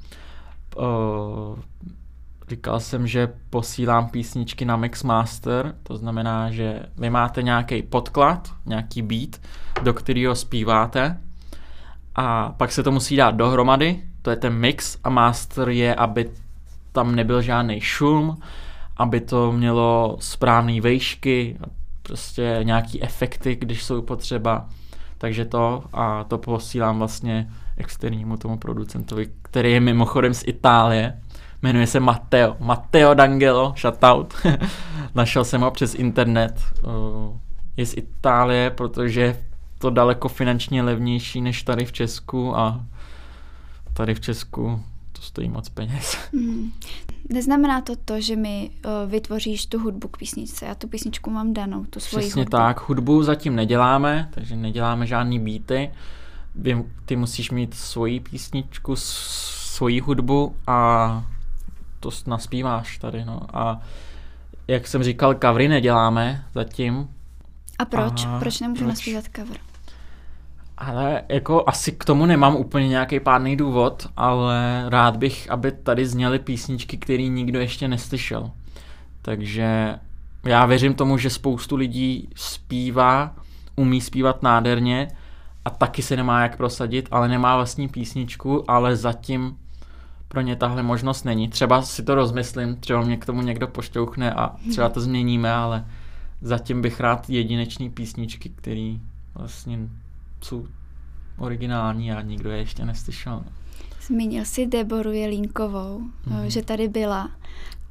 [SPEAKER 2] Říkal jsem, že posílám písničky na Mixmaster, to znamená, že vy máte nějaký podklad, nějaký beat, do kterého zpíváte a pak se to musí dát dohromady, to je ten mix a master je, aby tam nebyl žádný šum, aby to mělo správné vejšky, prostě nějaký efekty, když jsou potřeba. Takže to a to posílám vlastně externímu tomu producentovi, který je mimochodem z Itálie. Jmenuje se Matteo. Matteo D'Angelo, shoutout. Našel jsem ho přes internet. Je z Itálie, protože to daleko finančně levnější než tady v Česku a tady v Česku to stojí moc peněz. Mm.
[SPEAKER 1] Neznamená to to, že mi uh, vytvoříš tu hudbu k písničce. Já tu písničku mám danou, tu svoji
[SPEAKER 2] Přesně
[SPEAKER 1] hudbu.
[SPEAKER 2] tak. Hudbu zatím neděláme, takže neděláme žádný beaty. ty musíš mít svoji písničku, svoji hudbu a to naspíváš tady. No. A jak jsem říkal, covery neděláme zatím.
[SPEAKER 1] A proč? A proč nemůžu proč? naspívat cover?
[SPEAKER 2] Ale jako asi k tomu nemám úplně nějaký pádný důvod, ale rád bych, aby tady zněly písničky, které nikdo ještě neslyšel. Takže já věřím tomu, že spoustu lidí zpívá, umí zpívat nádherně a taky se nemá jak prosadit, ale nemá vlastní písničku, ale zatím pro ně tahle možnost není. Třeba si to rozmyslím, třeba mě k tomu někdo pošťouchne a třeba to změníme, ale zatím bych rád jedinečný písničky, který vlastně jsou originální a nikdo je ještě neslyšel.
[SPEAKER 1] Zmínil si Deboru Jelínkovou, mm-hmm. že tady byla.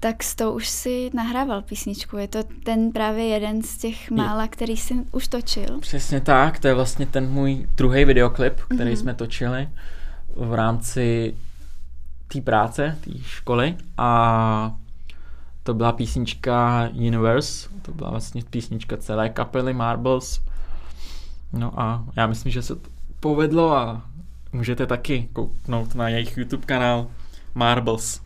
[SPEAKER 1] Tak s tou už si nahrával písničku. Je to ten právě jeden z těch mála, který jsi už točil.
[SPEAKER 2] Přesně tak, to je vlastně ten můj druhý videoklip, který mm-hmm. jsme točili v rámci té práce, té školy a to byla písnička Universe, to byla vlastně písnička celé kapely Marbles No a já myslím, že se to povedlo a můžete taky kouknout na jejich YouTube kanál Marbles.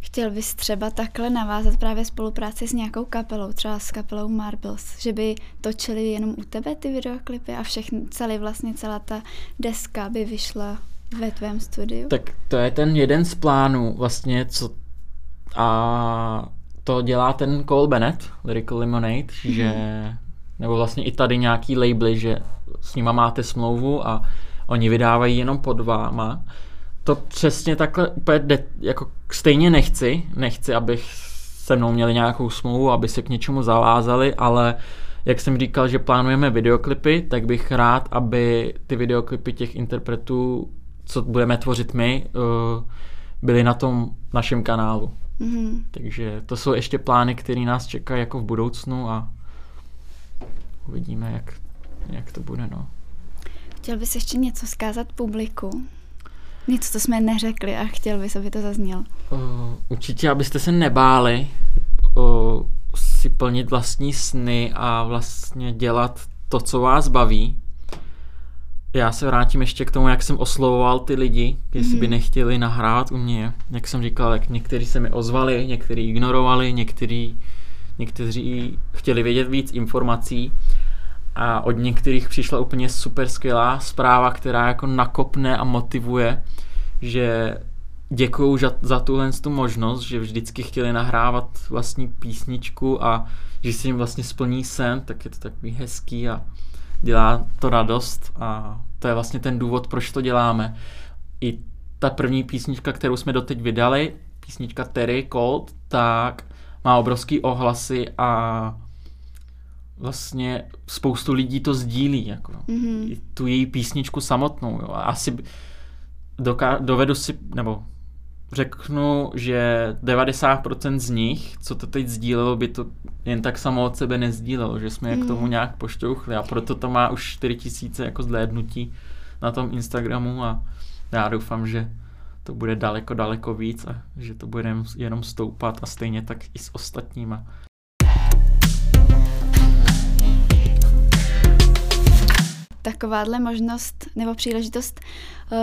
[SPEAKER 1] Chtěl bys třeba takhle navázat právě spolupráci s nějakou kapelou, třeba s kapelou Marbles, že by točili jenom u tebe ty videoklipy a všechny, celý vlastně celá ta deska by vyšla ve tvém studiu?
[SPEAKER 2] Tak to je ten jeden z plánů vlastně, co a to dělá ten Cole Bennett, Lyrical Lemonade, mm-hmm. že nebo vlastně i tady nějaký labely, že s nima máte smlouvu a oni vydávají jenom pod váma. To přesně takhle úplně de, jako stejně nechci, nechci, abych se mnou měli nějakou smlouvu, aby se k něčemu zavázali, ale jak jsem říkal, že plánujeme videoklipy, tak bych rád, aby ty videoklipy těch interpretů, co budeme tvořit my, eh, byly na tom našem kanálu. Mm-hmm. Takže to jsou ještě plány, které nás čekají jako v budoucnu a uvidíme, jak, jak to bude. No.
[SPEAKER 1] Chtěl bys ještě něco zkázat publiku? Něco, co jsme neřekli a chtěl bys, aby to zaznělo.
[SPEAKER 2] Uh, určitě, abyste se nebáli uh, si plnit vlastní sny a vlastně dělat to, co vás baví. Já se vrátím ještě k tomu, jak jsem oslovoval ty lidi, jestli mm-hmm. by nechtěli nahrávat u mě. Jak jsem říkal, jak někteří se mi ozvali, někteří ignorovali, někteří, někteří chtěli vědět víc informací a od některých přišla úplně super skvělá zpráva, která jako nakopne a motivuje, že děkuju za, za tuhle tu možnost, že vždycky chtěli nahrávat vlastní písničku a že si jim vlastně splní sen, tak je to takový hezký a dělá to radost a to je vlastně ten důvod, proč to děláme. I ta první písnička, kterou jsme doteď vydali, písnička Terry Cold, tak má obrovský ohlasy a vlastně spoustu lidí to sdílí, jako mm-hmm. tu její písničku samotnou. Jo. Asi doká- dovedu si, nebo řeknu, že 90% z nich, co to teď sdílelo, by to jen tak samo od sebe nezdílelo, že jsme je k tomu mhm. nějak pošťouchli a proto to má už 4000 jako zhlédnutí na tom Instagramu a já doufám, že to bude daleko, daleko víc a že to bude jenom stoupat a stejně tak i s ostatníma.
[SPEAKER 1] Takováhle možnost nebo příležitost uh,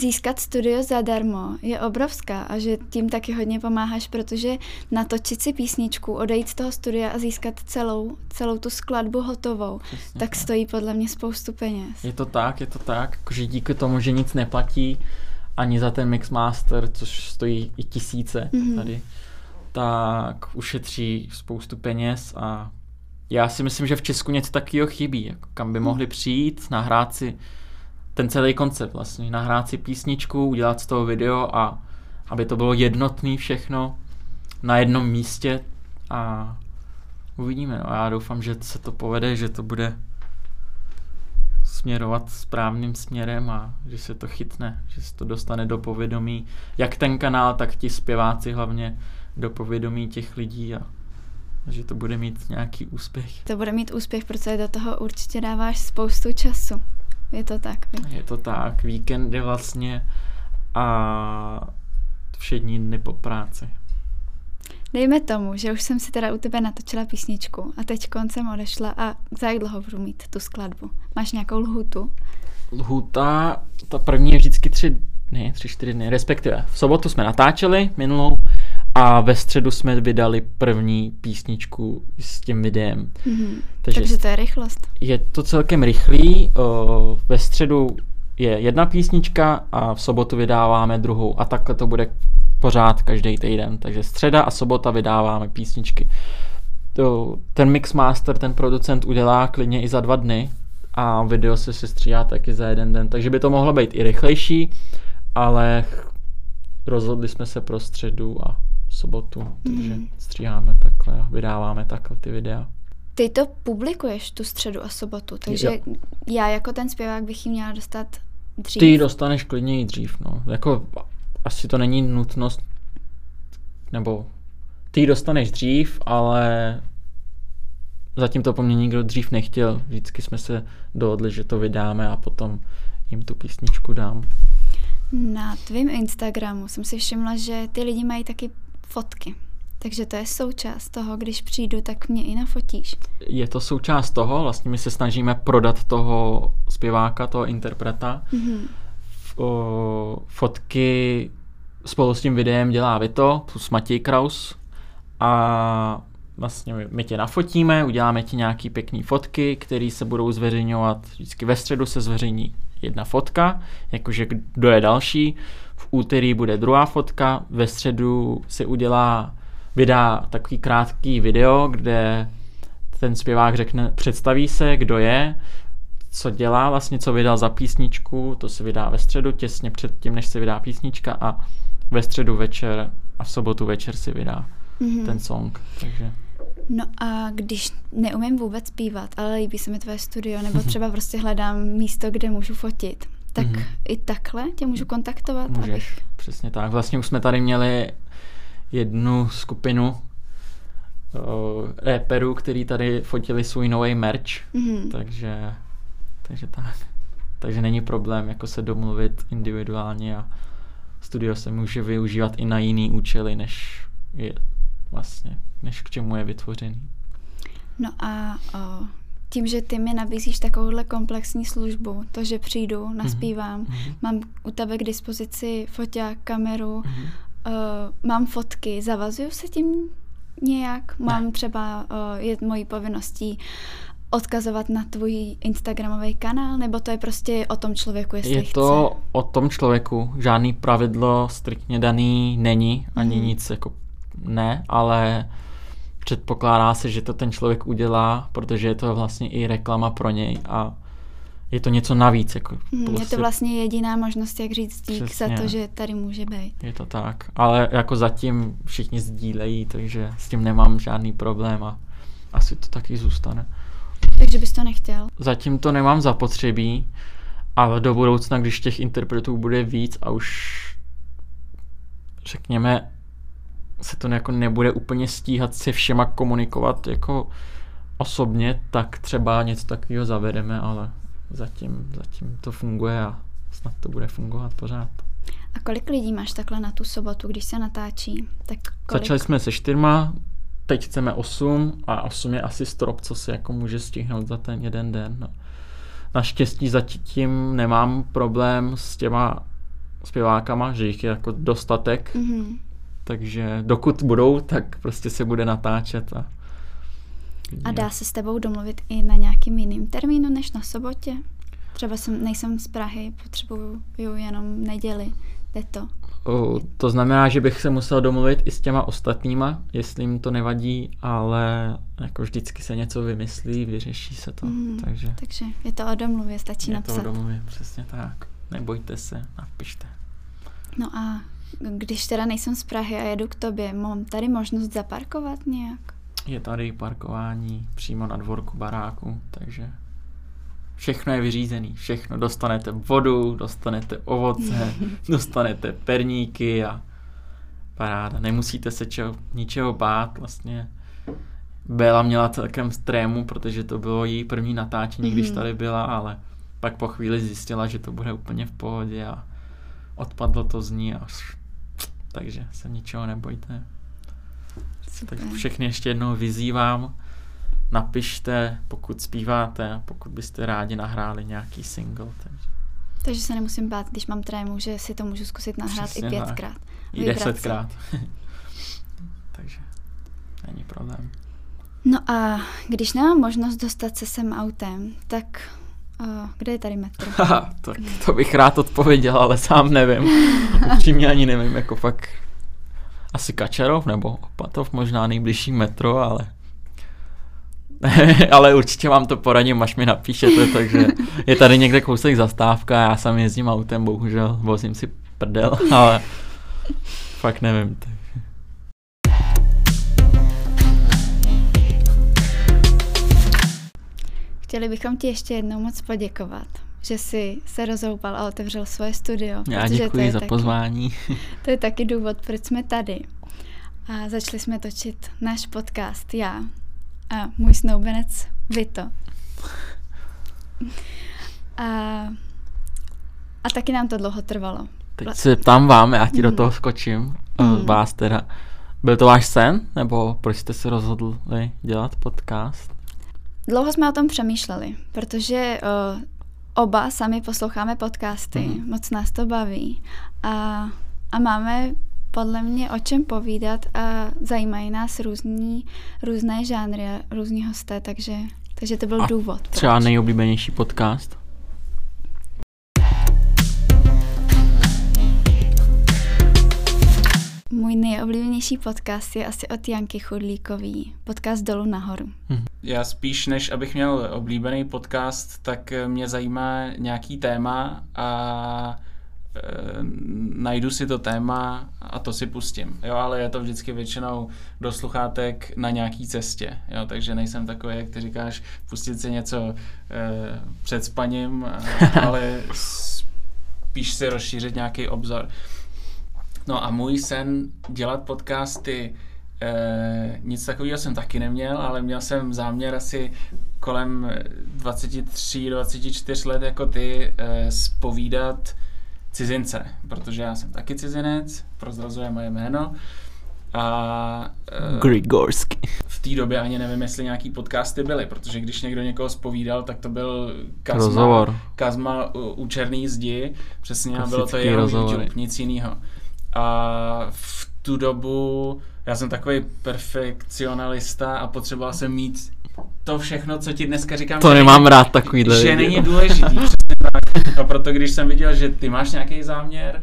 [SPEAKER 1] získat studio zadarmo je obrovská a že tím taky hodně pomáháš, protože natočit si písničku, odejít z toho studia a získat celou, celou tu skladbu hotovou, Přesně, tak stojí podle mě spoustu peněz.
[SPEAKER 2] Je to tak, je to tak, že díky tomu, že nic neplatí ani za ten Mixmaster, což stojí i tisíce mm-hmm. tady, tak ušetří spoustu peněz a já si myslím, že v Česku něco takového chybí, jako kam by mhm. mohli přijít, nahrát si ten celý koncept vlastně, nahrát si písničku, udělat z toho video a aby to bylo jednotný všechno na jednom místě a uvidíme. No. Já doufám, že se to povede, že to bude směrovat správným směrem a že se to chytne, že se to dostane do povědomí, jak ten kanál, tak ti zpěváci hlavně do povědomí těch lidí a že to bude mít nějaký úspěch.
[SPEAKER 1] To bude mít úspěch, protože do toho určitě dáváš spoustu času. Je to tak.
[SPEAKER 2] Vy? Je to tak. Víkendy vlastně a všední dny po práci.
[SPEAKER 1] Dejme tomu, že už jsem si teda u tebe natočila písničku a teď koncem odešla a za jak dlouho budu mít tu skladbu? Máš nějakou lhutu?
[SPEAKER 2] Lhuta, ta první je vždycky tři dny, tři, čtyři dny, respektive v sobotu jsme natáčeli minulou a ve středu jsme vydali první písničku s tím videem.
[SPEAKER 1] Mm-hmm. Takže, Takže to je rychlost.
[SPEAKER 2] Je to celkem rychlý. O, ve středu je jedna písnička a v sobotu vydáváme druhou. A takhle to bude pořád každý týden. Takže středa a sobota vydáváme písničky. To, ten mixmaster, ten producent udělá klidně i za dva dny a video se sestříhá taky za jeden den. Takže by to mohlo být i rychlejší, ale rozhodli jsme se pro středu a sobotu, takže mm. stříháme takhle a vydáváme takhle ty videa.
[SPEAKER 1] Ty to publikuješ tu středu a sobotu, takže jo. já jako ten zpěvák bych ji měla dostat dřív.
[SPEAKER 2] Ty ji dostaneš klidně i dřív, no. Jako asi to není nutnost, nebo ty ji dostaneš dřív, ale zatím to po mně nikdo dřív nechtěl. Vždycky jsme se dohodli, že to vydáme a potom jim tu písničku dám.
[SPEAKER 1] Na tvém Instagramu jsem si všimla, že ty lidi mají taky fotky. Takže to je součást toho, když přijdu, tak mě i nafotíš.
[SPEAKER 2] Je to součást toho, vlastně my se snažíme prodat toho zpěváka, toho interpreta. Mm-hmm. O, fotky spolu s tím videem dělá Vito plus Matěj Kraus a vlastně my, tě nafotíme, uděláme ti nějaký pěkný fotky, které se budou zveřejňovat, vždycky ve středu se zveřejní jedna fotka, jakože kdo je další, úterý bude druhá fotka, ve středu se udělá, vydá takový krátký video, kde ten zpěvák řekne, představí se, kdo je, co dělá, vlastně co vydal za písničku, to se vydá ve středu, těsně před tím, než se vydá písnička a ve středu večer a v sobotu večer si vydá mm-hmm. ten song, takže...
[SPEAKER 1] No a když neumím vůbec zpívat, ale líbí se mi tvoje studio, nebo třeba prostě hledám místo, kde můžu fotit, tak mm-hmm. i takhle tě můžu kontaktovat?
[SPEAKER 2] Můžeš, abych... přesně tak. Vlastně už jsme tady měli jednu skupinu uh, rapperů, který tady fotili svůj nový merch, mm-hmm. takže, takže tak. takže není problém jako se domluvit individuálně a studio se může využívat i na jiný účely, než je vlastně, než k čemu je vytvořený.
[SPEAKER 1] No a o, tím, že ty mi nabízíš takovouhle komplexní službu, to, že přijdu, mhm. naspívám, mm-hmm. mám u tebe k dispozici foťák, kameru, mm-hmm. uh, mám fotky, zavazuju se tím nějak? Mám ne. třeba, uh, je mojí povinností odkazovat na tvůj Instagramový kanál, nebo to je prostě o tom člověku, jestli
[SPEAKER 2] Je to chce? o tom člověku, žádný pravidlo striktně daný není, ani mm. nic jako ne, ale předpokládá se, že to ten člověk udělá, protože je to vlastně i reklama pro něj a je to něco navíc. Jako
[SPEAKER 1] hmm, prostě... Je to vlastně jediná možnost, jak říct dík Přesně. za to, že tady může být.
[SPEAKER 2] Je to tak, ale jako zatím všichni sdílejí, takže s tím nemám žádný problém a asi to taky zůstane.
[SPEAKER 1] Takže bys to nechtěl?
[SPEAKER 2] Zatím to nemám zapotřebí, ale do budoucna, když těch interpretů bude víc a už řekněme se to jako nebude úplně stíhat se všema komunikovat jako osobně, tak třeba něco takového zavedeme, ale zatím, zatím to funguje a snad to bude fungovat pořád.
[SPEAKER 1] A kolik lidí máš takhle na tu sobotu, když se natáčí? Tak kolik?
[SPEAKER 2] Začali jsme se čtyřma, teď chceme osm a osm je asi strop, co se jako může stihnout za ten jeden den. No. Naštěstí zatím nemám problém s těma zpěvákama, že jich je jako dostatek, mm-hmm takže dokud budou, tak prostě se bude natáčet. A,
[SPEAKER 1] a dá se s tebou domluvit i na nějakým jiným termínu než na sobotě? Třeba jsem, nejsem z Prahy, potřebuju jenom neděli. Jde to?
[SPEAKER 2] O, to znamená, že bych se musel domluvit i s těma ostatníma, jestli jim to nevadí, ale jako vždycky se něco vymyslí, vyřeší se to. Mm, takže,
[SPEAKER 1] takže je to o domluvě, stačí
[SPEAKER 2] je
[SPEAKER 1] napsat.
[SPEAKER 2] Je to o domluvě, přesně tak. Nebojte se, napište.
[SPEAKER 1] No a když teda nejsem z Prahy a jedu k tobě, mám tady možnost zaparkovat nějak?
[SPEAKER 2] Je tady parkování přímo na dvorku baráku, takže všechno je vyřízený, všechno. Dostanete vodu, dostanete ovoce, dostanete perníky a paráda. Nemusíte se čeho, ničeho bát vlastně. Bela měla celkem strému, protože to bylo její první natáčení, když mhm. tady byla, ale pak po chvíli zjistila, že to bude úplně v pohodě a odpadlo to z ní a takže se ničeho nebojte. Super. Tak všechny ještě jednou vyzývám, napište, pokud zpíváte, pokud byste rádi nahráli nějaký single. Takže,
[SPEAKER 1] takže se nemusím bát, když mám trému, že si to můžu zkusit nahrát Přesně i pětkrát.
[SPEAKER 2] I desetkrát. takže není problém.
[SPEAKER 1] No a když nemám možnost dostat se sem autem, tak Uh, kde je tady metro?
[SPEAKER 2] to, to bych rád odpověděl, ale sám nevím. Upřímně ani nevím, jako fakt asi Kačarov nebo Opatov, možná nejbližší metro, ale ale určitě vám to poradím, až mi napíšete, takže je tady někde kousek zastávka, já sám jezdím autem, bohužel, vozím si prdel, ale fakt nevím. Tak.
[SPEAKER 1] Chtěli bychom ti ještě jednou moc poděkovat, že jsi se rozhoupal a otevřel svoje studio.
[SPEAKER 2] Já děkuji za taky, pozvání.
[SPEAKER 1] To je taky důvod, proč jsme tady. A začali jsme točit náš podcast já a můj snoubenec Vito. A, a taky nám to dlouho trvalo.
[SPEAKER 2] Teď se ptám vám, já ti mm. do toho skočím, mm. vás teda. Byl to váš sen, nebo proč jste se rozhodli dělat podcast?
[SPEAKER 1] Dlouho jsme o tom přemýšleli, protože uh, oba sami posloucháme podcasty, mm. moc nás to baví a, a máme podle mě o čem povídat a zajímají nás různý, různé žánry a různí hosté, takže, takže to byl a důvod.
[SPEAKER 2] Třeba proč. nejoblíbenější podcast?
[SPEAKER 1] Můj nejoblíbenější podcast je asi od Janky Chudlíkový, podcast Dolu nahoru.
[SPEAKER 3] Hm. Já spíš, než abych měl oblíbený podcast, tak mě zajímá nějaký téma a e, najdu si to téma a to si pustím. Jo, ale je to vždycky většinou do sluchátek na nějaký cestě. Jo, takže nejsem takový, jak ty říkáš, pustit si něco e, před spaním, ale spíš si rozšířit nějaký obzor. No a můj sen dělat podcasty, eh, nic takového jsem taky neměl, ale měl jsem záměr asi kolem 23, 24 let jako ty eh, spovídat cizince, protože já jsem taky cizinec, prozrazuje moje jméno. A eh,
[SPEAKER 2] Grigorsky.
[SPEAKER 3] v té době ani nevím, jestli nějaký podcasty byly, protože když někdo někoho spovídal, tak to byl Kazma,
[SPEAKER 2] Rozhovor.
[SPEAKER 3] Kazma u, u černý zdi, přesně, a bylo to
[SPEAKER 2] Klasický
[SPEAKER 3] jeho
[SPEAKER 2] rozhovory.
[SPEAKER 3] YouTube, nic jiného. A v tu dobu já jsem takový perfekcionalista a potřeboval jsem mít to všechno, co ti dneska říkám.
[SPEAKER 2] To
[SPEAKER 3] že
[SPEAKER 2] nemám rád takovýhle
[SPEAKER 3] Že
[SPEAKER 2] lidi.
[SPEAKER 3] není důležitý, přesně tak. A proto, když jsem viděl, že ty máš nějaký záměr,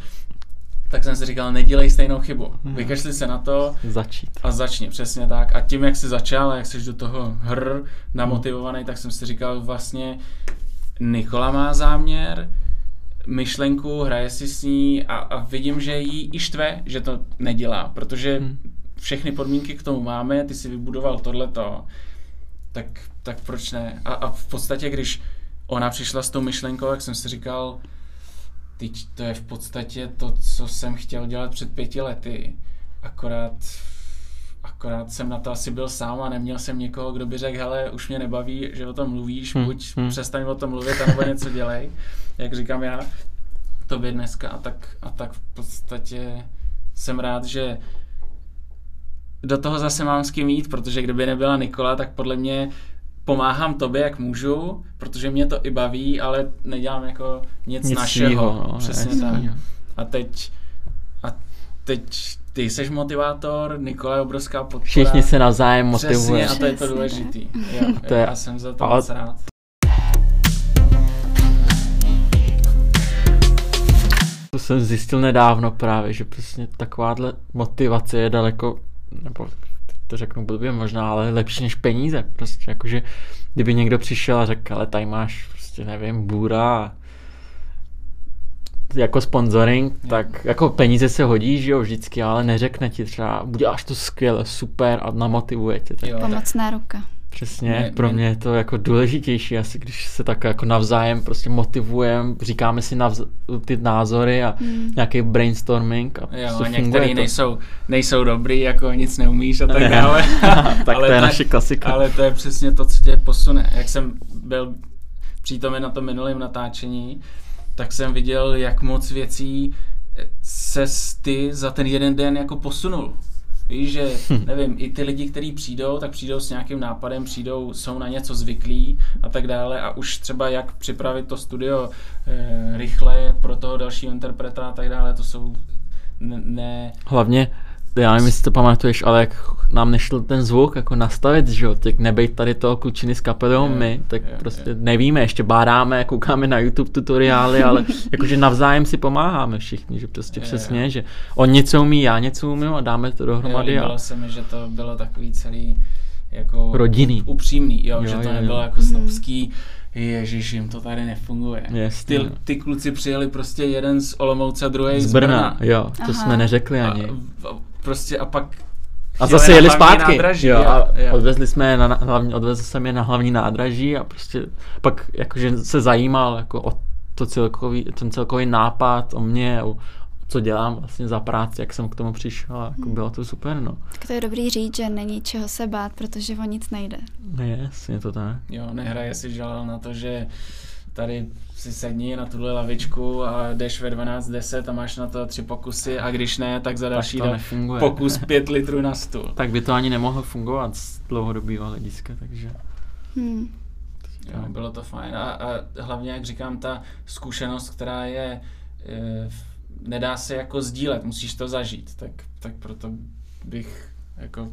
[SPEAKER 3] tak jsem si říkal, nedělej stejnou chybu.
[SPEAKER 2] Mhm.
[SPEAKER 3] Vykašli se na to,
[SPEAKER 2] Začít.
[SPEAKER 3] a začni, přesně tak. A tím, jak jsi začal a jak jsi do toho hr namotivovaný, tak jsem si říkal vlastně, Nikola má záměr, myšlenku, hraje si s ní a, a vidím, že jí i štve, že to nedělá, protože
[SPEAKER 2] Hmm.
[SPEAKER 3] všechny podmínky k tomu máme, ty si vybudoval tohleto, tak, tak proč ne? A, a v podstatě, když ona přišla s tou myšlenkou, jak jsem si říkal, teď to je v podstatě to, co jsem chtěl dělat před pěti lety, akorát akorát jsem na to asi byl sám a neměl jsem někoho, kdo by řekl, hele, už mě nebaví, že o tom mluvíš,
[SPEAKER 2] Hmm,
[SPEAKER 3] buď
[SPEAKER 2] hmm.
[SPEAKER 3] přestaň o tom mluvit, anebo něco dělej, jak říkám já tobě dneska a tak, a tak v podstatě jsem rád, že do toho zase mám s kým jít, protože kdyby nebyla Nikola, tak podle mě pomáhám tobě, jak můžu, protože mě to i baví, ale nedělám jako nic,
[SPEAKER 2] Nic
[SPEAKER 3] našeho.
[SPEAKER 2] svýho, no,
[SPEAKER 3] Přesně tak. A teď, a teď ty jsi motivátor, Nikola je obrovská podpora.
[SPEAKER 2] Všichni se navzájem
[SPEAKER 3] Přesně,
[SPEAKER 2] motivuje.
[SPEAKER 3] a to je to
[SPEAKER 1] Přesně
[SPEAKER 3] důležitý. Jo,
[SPEAKER 2] To je-
[SPEAKER 3] já jsem za to
[SPEAKER 2] ale-
[SPEAKER 3] moc rád.
[SPEAKER 2] To jsem zjistil nedávno právě, že prostě takováhle motivace je daleko, nebo to řeknu blbě možná, ale lepší než peníze. Prostě jakože, kdyby někdo přišel a řekl, ale tady máš prostě nevím, bůra a jako sponsoring,
[SPEAKER 3] Jo.
[SPEAKER 2] tak jako peníze se hodí, že jo, vždycky, ale neřekne ti třeba, uděláš to skvěle, super a namotivuje tě. Tak
[SPEAKER 3] Jo, tak
[SPEAKER 1] Pomocná ruka.
[SPEAKER 2] Přesně,
[SPEAKER 3] Mě-
[SPEAKER 2] pro
[SPEAKER 3] mě-
[SPEAKER 2] mě je to jako důležitější asi, když se tak jako navzájem prostě motivujeme, říkáme si navz- ty názory a
[SPEAKER 1] Hmm.
[SPEAKER 2] nějaký brainstorming a
[SPEAKER 3] Jo,
[SPEAKER 2] prostě
[SPEAKER 3] a některý
[SPEAKER 2] to.
[SPEAKER 3] nejsou, nejsou dobrý, jako nic neumíš a tak dále.
[SPEAKER 2] tak
[SPEAKER 3] Ale
[SPEAKER 2] to je naše klasika.
[SPEAKER 3] Ale to je přesně to, co tě posune. Jak jsem byl přítomen na tom minulém natáčení, tak jsem viděl, jak moc věcí se ty za ten jeden den jako posunul. Víš, že,
[SPEAKER 2] Hm.
[SPEAKER 3] nevím, i ty lidi, kteří přijdou, tak přijdou s nějakým nápadem, přijdou, jsou na něco zvyklí a tak dále a už třeba jak připravit to studio e, rychle pro toho dalšího interpreta a tak dále, to jsou ne
[SPEAKER 2] Hlavně, já nevím, jestli to pamatuješ, ale jak nám nešel ten zvuk jako nastavit, že jo, tak nebejt tady toho klučiny s kapelou
[SPEAKER 3] Jo,
[SPEAKER 2] my, tak
[SPEAKER 3] jo,
[SPEAKER 2] prostě
[SPEAKER 3] jo.
[SPEAKER 2] nevíme, ještě bádáme, koukáme na YouTube tutoriály, ale jakože navzájem si pomáháme všichni, že prostě
[SPEAKER 3] Jo,
[SPEAKER 2] přesně,
[SPEAKER 3] jo.
[SPEAKER 2] že on něco umí, já něco umím a dáme to
[SPEAKER 3] Jo,
[SPEAKER 2] dohromady a
[SPEAKER 3] líbilo se mi, že to bylo takový celý jako
[SPEAKER 2] Rodinný.
[SPEAKER 3] upřímný, jo,
[SPEAKER 2] Jo,
[SPEAKER 3] že to
[SPEAKER 2] jo,
[SPEAKER 3] nebylo
[SPEAKER 2] jo.
[SPEAKER 3] jako
[SPEAKER 1] Mhm.
[SPEAKER 3] snobský, ježiš, jim to tady nefunguje.
[SPEAKER 2] Jasně,
[SPEAKER 3] Ty, ty kluci přijeli prostě jeden z Olomouce a druhý
[SPEAKER 2] z Brna, jo, to
[SPEAKER 1] Aha.
[SPEAKER 2] jsme neřekli
[SPEAKER 3] A,
[SPEAKER 2] ani.
[SPEAKER 3] a, prostě a pak
[SPEAKER 2] A
[SPEAKER 3] jeli
[SPEAKER 2] zase jeli zpátky.
[SPEAKER 3] nádraží,
[SPEAKER 2] jo, a
[SPEAKER 3] jo.
[SPEAKER 2] odvezli jsme je na, na hlavní, odvezl jsem je na hlavní nádraží a prostě pak jakože se zajímal jako o to celkový, ten celkový nápad o mě, o co dělám vlastně za práci, jak jsem k tomu přišel a jako bylo to super, no.
[SPEAKER 1] Tak to je dobrý říct, že není čeho se bát, protože o nic nejde.
[SPEAKER 2] Je, jasně to tak.
[SPEAKER 3] Jo, nehraje si žalel na to, že tady si sedni na tuhle lavičku a jdeš ve 12.10 a máš na to tři pokusy a když ne, tak za další
[SPEAKER 2] nefunguje.
[SPEAKER 3] pokus pět litrů na stůl.
[SPEAKER 2] Tak by to ani nemohlo fungovat z dlouhodobého hlediska, takže
[SPEAKER 1] Hmm.
[SPEAKER 3] Jo, bylo to fajn a, a hlavně, jak říkám, ta zkušenost, která je, e, nedá se jako sdílet, musíš to zažít, tak, tak proto bych jako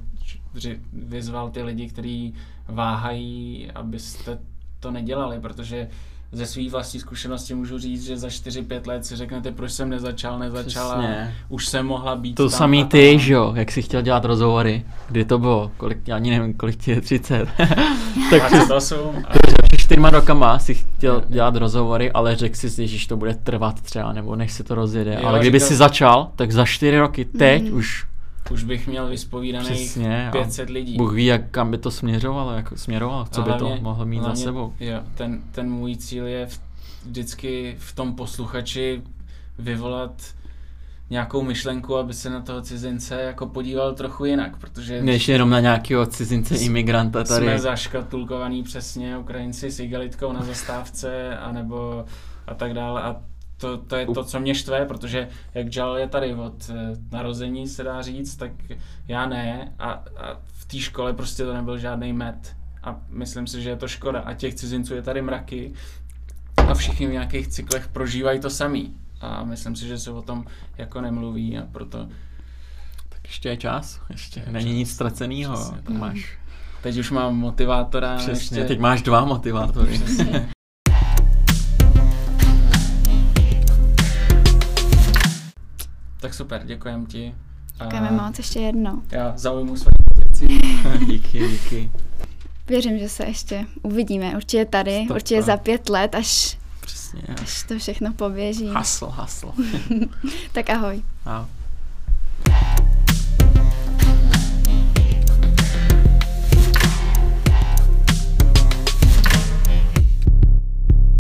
[SPEAKER 3] vyzval ty lidi, kteří váhají, abyste to nedělali, protože ze své vlastní zkušenosti můžu říct, že za 4-5 let si řeknete, proč jsem nezačal, nezačal a
[SPEAKER 2] Přesně.
[SPEAKER 3] už jsem mohla být
[SPEAKER 2] To
[SPEAKER 3] tam
[SPEAKER 2] samý ty,
[SPEAKER 3] tam.
[SPEAKER 2] že jo, jak jsi chtěl dělat rozhovory, kdy to bylo, kolik, já ani nevím, kolik ti je 30. tak
[SPEAKER 3] 28 a
[SPEAKER 2] před čtyřma rokama si chtěl dělat rozhovory, ale řekl si, že to bude trvat třeba, nebo než se to rozjede.
[SPEAKER 3] Jo,
[SPEAKER 2] ale kdyby
[SPEAKER 3] říkal-
[SPEAKER 2] si začal, tak za čtyři roky, teď
[SPEAKER 1] Mhm.
[SPEAKER 2] už
[SPEAKER 3] už bych měl vyspovídaných
[SPEAKER 2] přesně, a
[SPEAKER 3] 500 lidí.
[SPEAKER 2] Bůh ví, jak kam by to směřovalo, jako směrovalo, co
[SPEAKER 3] A
[SPEAKER 2] by to
[SPEAKER 3] hlavně-
[SPEAKER 2] mohlo mít za
[SPEAKER 3] hlavně,
[SPEAKER 2] sebou.
[SPEAKER 3] Jo, ten, ten můj cíl je v, vždycky v tom posluchači vyvolat nějakou myšlenku, aby se na toho cizince jako podíval trochu jinak, protože
[SPEAKER 2] Než jenom na nějakého cizince imigranta tady.
[SPEAKER 3] jsme zaškatulkovaný přesně Ukrajinci s igelitkou na zastávce, anebo a tak dále a to, to je to, co mě štve, protože jak Jal je tady od eh, narození, se dá říct, tak já ne a, a v té škole prostě to nebyl žádný med a myslím si, že je to škoda a těch cizinců je tady mraky a všichni v nějakých cyklech prožívají to samý a myslím si, že se o tom jako nemluví a proto
[SPEAKER 2] Tak ještě je čas, ještě
[SPEAKER 3] je
[SPEAKER 2] není
[SPEAKER 3] čas.
[SPEAKER 2] nic ztraceného. Máš,
[SPEAKER 3] teď už mám motivátora.
[SPEAKER 2] přesně,
[SPEAKER 3] ještě,
[SPEAKER 2] teď máš dva motivátory.
[SPEAKER 3] Přesně. tak super, děkujem ti. A
[SPEAKER 1] Děkujeme moc ještě jednou.
[SPEAKER 3] Já zaujmu svoji pozici.
[SPEAKER 2] díky, díky.
[SPEAKER 1] Věřím, že se ještě uvidíme. Určitě tady,
[SPEAKER 2] Stopa.
[SPEAKER 1] určitě za pět let, až,
[SPEAKER 2] Přesně.
[SPEAKER 1] až to všechno poběží.
[SPEAKER 2] Hasl, hasl.
[SPEAKER 1] Tak ahoj.
[SPEAKER 2] Ahoj.